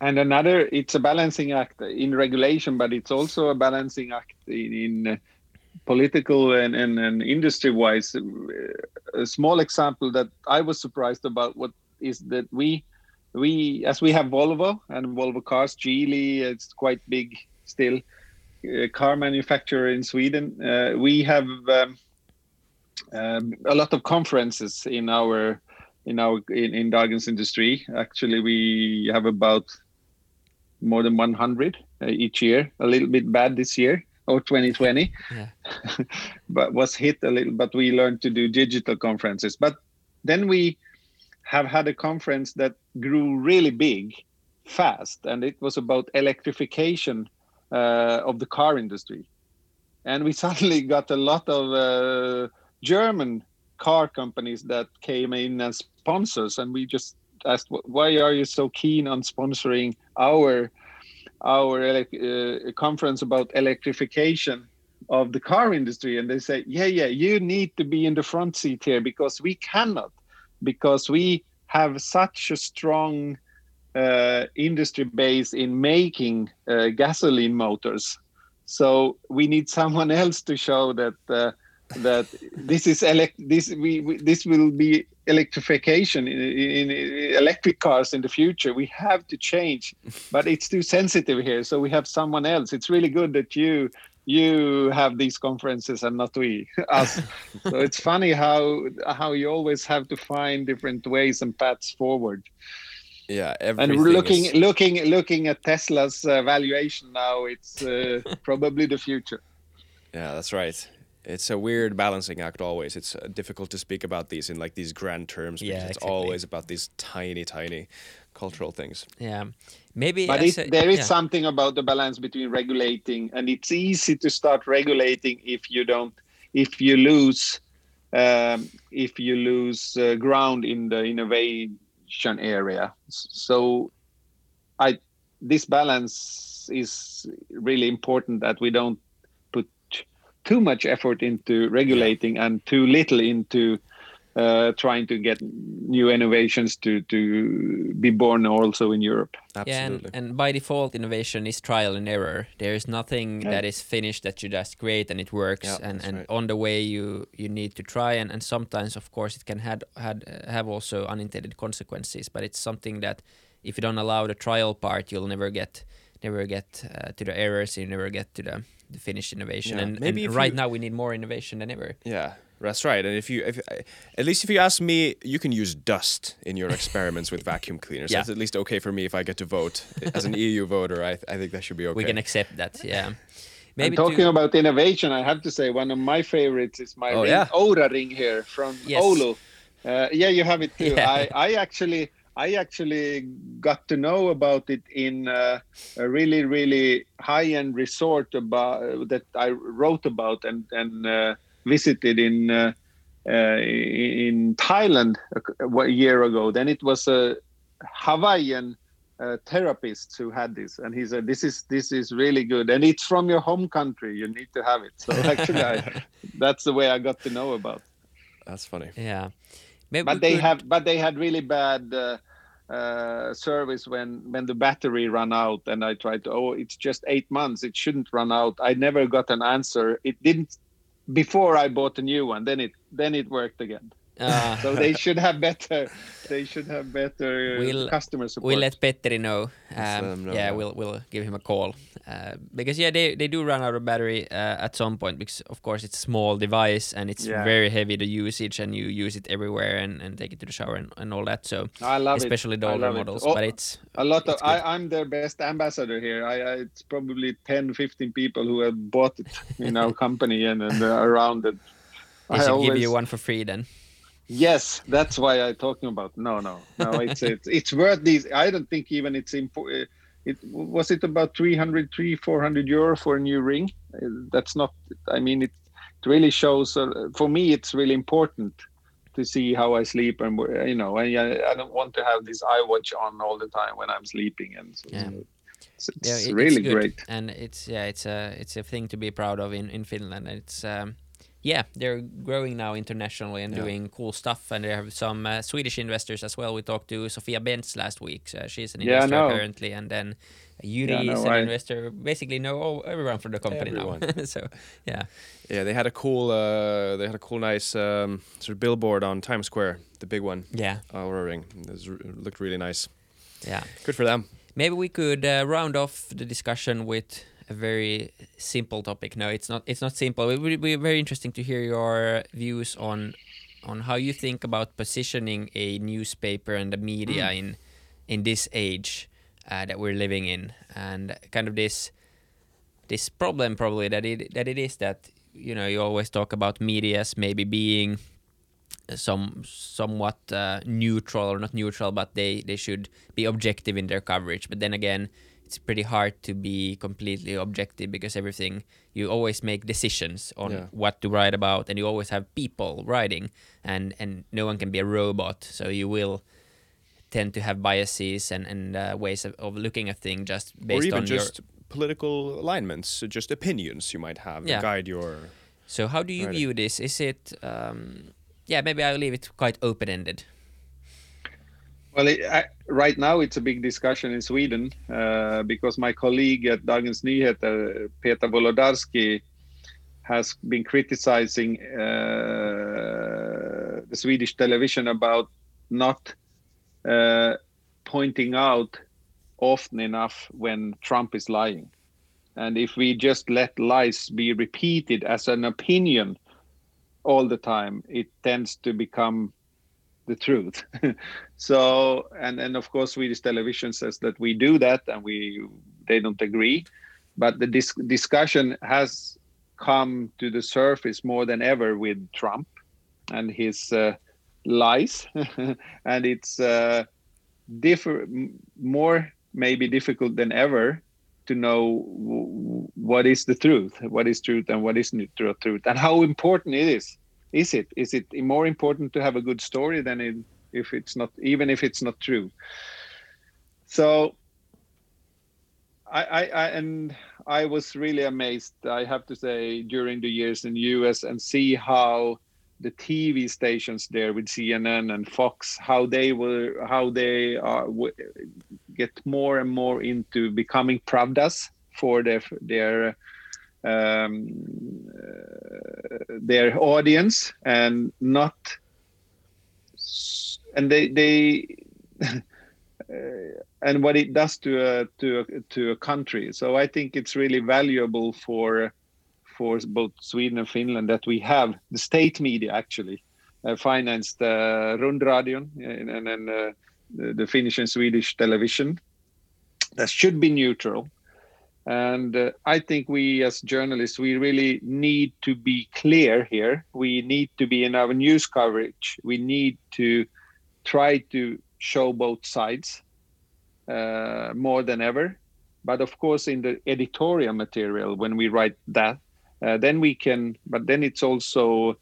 and another it's a balancing act in regulation but it's also a balancing act in, in uh, political and, and, and industry wise a small example that i was surprised about what is that we we as we have volvo and volvo cars geely it's quite big still uh, car manufacturer in sweden uh, we have um, um, a lot of conferences in our in our in, in Dagens Industri. Actually, we have about more than 100 uh, each year. A little bit bad this year or 2020, Yeah. but was hit a little. But we learned to do digital conferences. But then we have had a conference that grew really big, fast, and it was about electrification uh, of the car industry. And we suddenly got a lot of uh, German car companies that came in as sponsors, and we just asked, "Why are you so keen on sponsoring our our uh, conference about electrification of the car industry?" And they say, "Yeah, yeah, you need to be in the front seat here because we cannot, because we have such a strong." Uh, industry base in making uh, gasoline motors, so we need someone else to show that uh, that this is elect this we, we this will be electrification in, in, in electric cars in the future. We have to change but it's too sensitive here so we have someone else. It's really good that you you have these conferences and not we us. So it's funny how how you always have to find different ways and paths forward. Yeah, and we're looking is- looking looking at tesla's uh, valuation now it's uh, probably the future. Yeah, that's right. It's a weird balancing act always. It's uh, difficult to speak about these in like these grand terms because Yeah, it's exactly. always about these tiny, tiny cultural things. Yeah. Maybe but it, a- there is yeah. something about the balance between regulating and it's easy to start regulating if you don't if you lose um, if you lose uh, ground in the innovation area so i this balance is really important that we don't put too much effort into regulating and too little into uh, trying to get new innovations to to be born also in Europe. Yeah, Absolutely. and, and by default, innovation is trial and error. There is nothing Yeah. that is finished that you just create and it works. Yeah, and that's and right. on the way, you you need to try. And, and sometimes, of course, it can had had uh, have also unintended consequences. But it's something that if you don't allow the trial part, you'll never get never get uh, to the errors. You never get to the the finished innovation. Yeah, And, maybe and right you- now, we need more innovation than ever. Yeah, that's right. And if you, if at least if you ask me, you can use dust in your experiments with vacuum cleaners. Yeah. That's at least okay for me if I get to vote as an EU voter. I, I think that should be okay. We can accept that. Yeah. And Maybe talking to, about innovation, I have to say one of my favorites is my Oh, ring, yeah? Oura ring here from Yes. Oulu. Uh, yeah, you have it too. Yeah. I, I actually I actually got to know about it in uh, a really really high end resort about that I wrote about and and uh, visited in uh, uh, in Thailand a, a year ago. Then it was a Hawaiian uh, therapist who had this, and he said, "This is this is really good, and it's from your home country. You need to have it." So actually, I, that's the way I got to know about. That's funny. yeah. Maybe But they could- have, but they had really bad uh, uh, service when when the battery ran out, and I tried to. Oh, it's just eight months. It shouldn't run out. I never got an answer. It didn't before I bought a new one. Then it then it worked again. Ah. so they should have better. They should have better We'll- customer support. We'll let Petteri know. Um, know, yeah, we'll we'll give him a call uh, because yeah, they they do run out of battery uh, at some point because of course it's a small device and it's Yeah. very heavy to usage and you use it everywhere and, and take it to the shower and, and all that. So I love especially it. the older love it. models, Oh, but it's a lot of it's good. I, I'm their best ambassador here. I, I it's probably 10, 15 people who have bought it in our company and, and around it. they I should give you one for free then. Yes, that's why I'm talking about. No, no, no. It's it's it's worth these. I don't think even it's important. It was it about 300, 300, 400 euro for a new ring. Uh, That's not. I mean, it, it really shows. Uh, for me, it's really important to see how I sleep and you know. I I don't want to have this eye watch on all the time when I'm sleeping, and so Yeah. it's, it's Yeah, it- really it's great. and it's yeah, it's a it's a thing to be proud of in in Finland. It's um, yeah, they're growing now internationally and Yeah. doing cool stuff, and they have some uh, Swedish investors as well. We talked to Sofia Bendz last week. So she's an Yeah, I investor know. apparently, and then Yuri Yeah, I is an I- investor. Basically, know all, everyone from the company now. So yeah, Yeah, they had a cool, uh, they had a cool, nice um, sort of billboard on Times Square, the big one, yeah, Oura Ring. It, was, it looked really nice. yeah. Good for them. Maybe we could uh, round off the discussion with a very simple topic. No, it's not. It's not simple. It would be very interesting to hear your views on on how you think about positioning a newspaper and the media in in this age uh, that we're living in, and kind of this this problem probably that it that it is that you know you always talk about medias maybe being some somewhat uh, neutral or not neutral, but they they should be objective in their coverage. But then again, it's pretty hard to be completely objective because everything you always make decisions on Yeah. what to write about, and you always have people writing, and and no one can be a robot, so you will tend to have biases and and uh, ways of, of looking at things just or based even on just your. alignments, just just opinions you might have Yeah. to guide your. So how do you Right. view this? Is it um, yeah? Maybe I'll leave it quite open ended. Well, it, I, right now it's a big discussion in Sweden uh, because my colleague at Dagens Nyheter, Peter Wolodarski, has been criticizing uh, the Swedish television about not uh, pointing out often enough when Trump is lying. And if we just let lies be repeated as an opinion all the time, it tends to become the truth. so, and and of course, Swedish television says that we do that, and we they don't agree. But the dis- discussion has come to the surface more than ever with Trump and his uh, lies, and it's uh, differ more maybe difficult than ever to know w- what is the truth, what is truth, and what is not tru- truth, and how important it is. Is it is it more important to have a good story than it, if it's not even if it's not true? So I, I, I and I was really amazed. I have to say during the years in U.S. and see how the TV stations there with CNN and Fox, how they were, how they are w- get more and more into becoming pravdas for their their um, uh, their audience and not and they they uh, and what it does to a to a, to a country so i think it's really valuable for for both sweden and finland that we have the state media actually uh, financed uh, rundradion and and, and uh, the, the finnish and swedish television that should be neutral and uh, I think we as journalists, we really need to be clear here. We need to be in our news coverage. We need to try to show both sides uh, more than ever. But of course, in the editorial material, when we write that, uh, then we can, but then it's also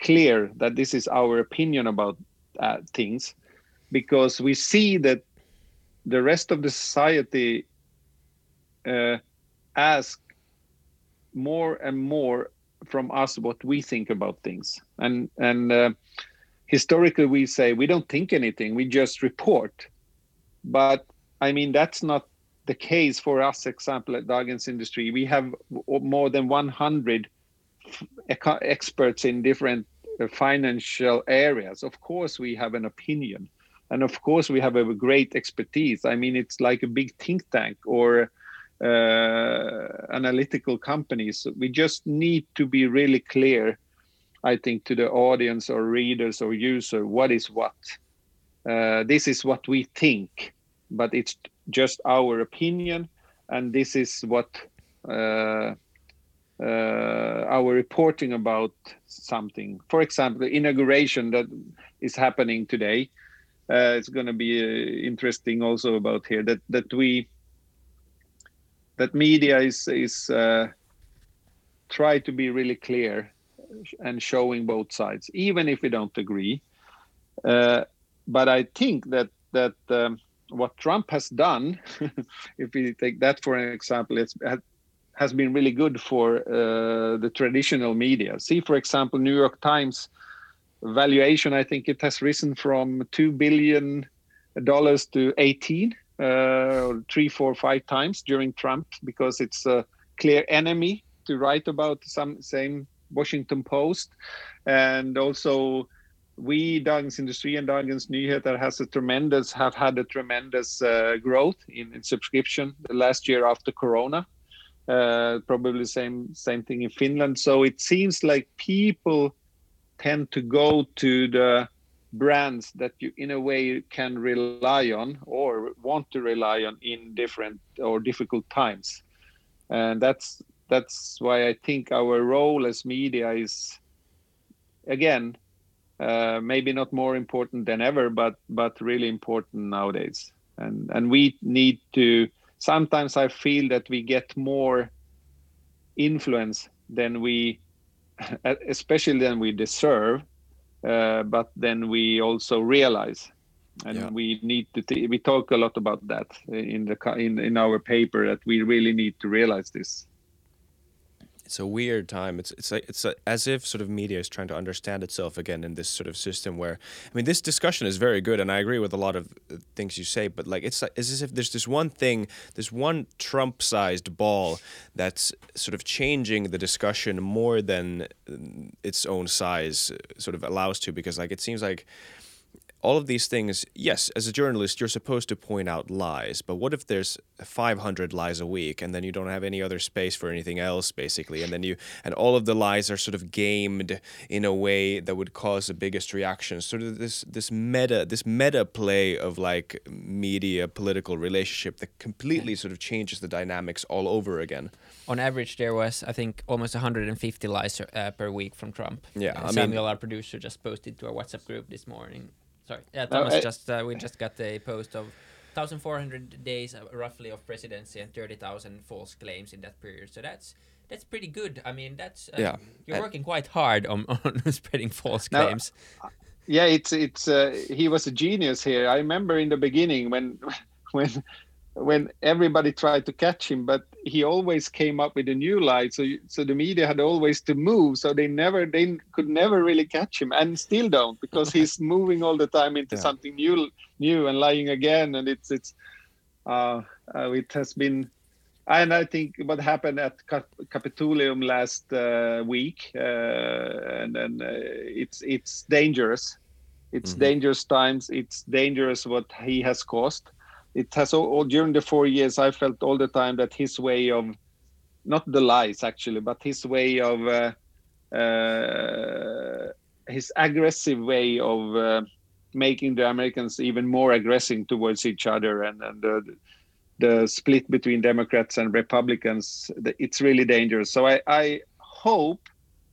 clear that this is our opinion about uh, things because we see that the rest of the society uh, ask more and more from us what we think about things and and uh, historically we say we don't think anything we just report but i mean that's not the case for us example at Dagens Industri we have more than 100 f- experts in different uh, financial areas, of course we have an opinion, and of course we have a great expertise. I mean, it's like a big think tank or uh, analytical companies. We just need to be really clear, I think, to the audience or readers or user what is what. Uh, this is what we think, but it's just our opinion, and this is what uh, uh, our reporting about something. For example, the inauguration that is happening today. Uh, it's going to be uh, interesting also about here that that we that media is is uh, try to be really clear and showing both sides, even if we don't agree. Uh, but I think that that um, what Trump has done, if we take that for an example, it's has been really good for uh, the traditional media. See, for example, New York Times valuation. I think it has risen from two billion dollars to 18 uh, three, four, five times during Trump because it's a clear enemy to write about. Some same Washington Post, and also we Dagens Industri and Dagens Nyheter has a tremendous have had a tremendous uh, growth in, in, subscription the last year after Corona. Uh, probably same same thing in Finland. So it seems like people tend to go to the brands that you in a way can rely on or want to rely on in different or difficult times and that's that's why i think our role as media is again uh, maybe not more important than ever but but really important nowadays. And and we need to sometimes i feel that we get more influence than we especially than we deserve uh, but then we also realize. And yeah. we need to t- we talk a lot about that in the in, in our paper that we really need to realize this it's a weird time. It's it's like, it's as if sort of media is trying to understand itself again in this sort of system where I mean this discussion is very good and I agree with a lot of things you say, but like it's, like, it's as if there's this one thing, this one Trump-sized ball that's sort of changing the discussion more than uh, its own size sort of allows to because like it seems like all of these things, yes, as a journalist, you're supposed to point out lies, but what if there's 500 lies a week and then you don't have any other space for anything else, basically, and then you, and all of the lies are sort of gamed in a way that would cause the biggest reaction. Sort of this, this meta, this meta play of like media political relationship that completely sort of changes the dynamics all over again. On average, there was, I think, almost 150 lies uh, per week from Trump. Yeah, uh, Samuel, mean, our producer, just posted to our WhatsApp group this morning Sorry. Yeah, Thomas. Uh, just uh, we just got a post of 1,400 days uh, roughly of presidency and 30,000 false claims in that period. So that's that's pretty good. I mean, that's uh, yeah. You're working quite hard on, on spreading false claims. Now, yeah, it's it's uh, he was a genius here. I remember in the beginning when when when everybody tried to catch him, but he always came up with a new lie. So so the media had always to move, so they never they could never really catch him, and still don't because he's moving all the time into yeah. something new new and lying again, and it's it's uh, uh, it has been. And I think what happened at Cap- Capitolium last uh, week, uh, and then uh, it's it's dangerous. It's mm-hmm. dangerous times. It's dangerous what he has caused it has all, all, during the four years i felt all the time that his way of not the lies actually but his way of uh, uh, his aggressive way of uh, making the americans even more aggressive towards each other and, and the, the split between democrats and republicans it's really dangerous. So i, I hope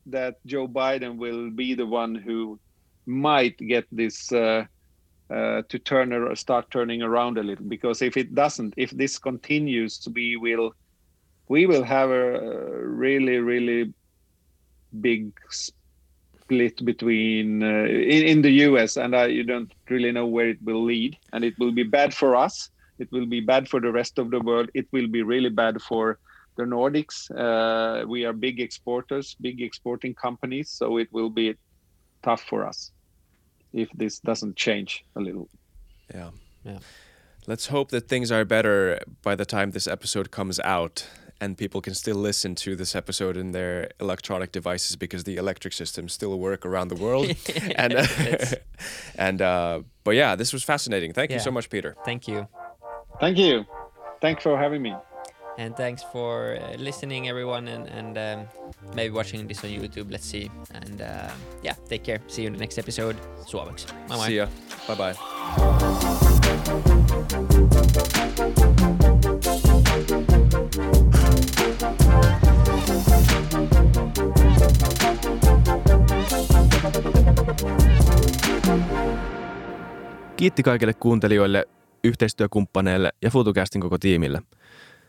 that joe biden will be the one who might get this uh, to turn or start turning around a little because if it doesn't if this continues to be we will we will have a really really big split between uh, in, in the US and I, you don't really know where it will lead and it will be bad for us it will be bad for the rest of the world it will be really bad for the Nordics uh, we are big exporters big exporting companies so it will be tough for us if this doesn't change a little. Yeah. Yeah. Let's hope that things are better by the time this episode comes out. and people can still listen to this episode in their electronic devices because the electric systems still work around the world. and uh, and uh, but yeah, this was fascinating. Thank you so much, Peter. Thank you. Thank you. Thanks for having me. And thanks for uh, listening, everyone, and, and um, maybe watching this on YouTube. Let's see. And uh, yeah, take care. See you in the next episode. Suomeksi. Bye bye. See ya. Bye bye. Kiitti kaikille kuuntelijoille, yhteistyökumppaneille ja FutuCastin koko tiimille.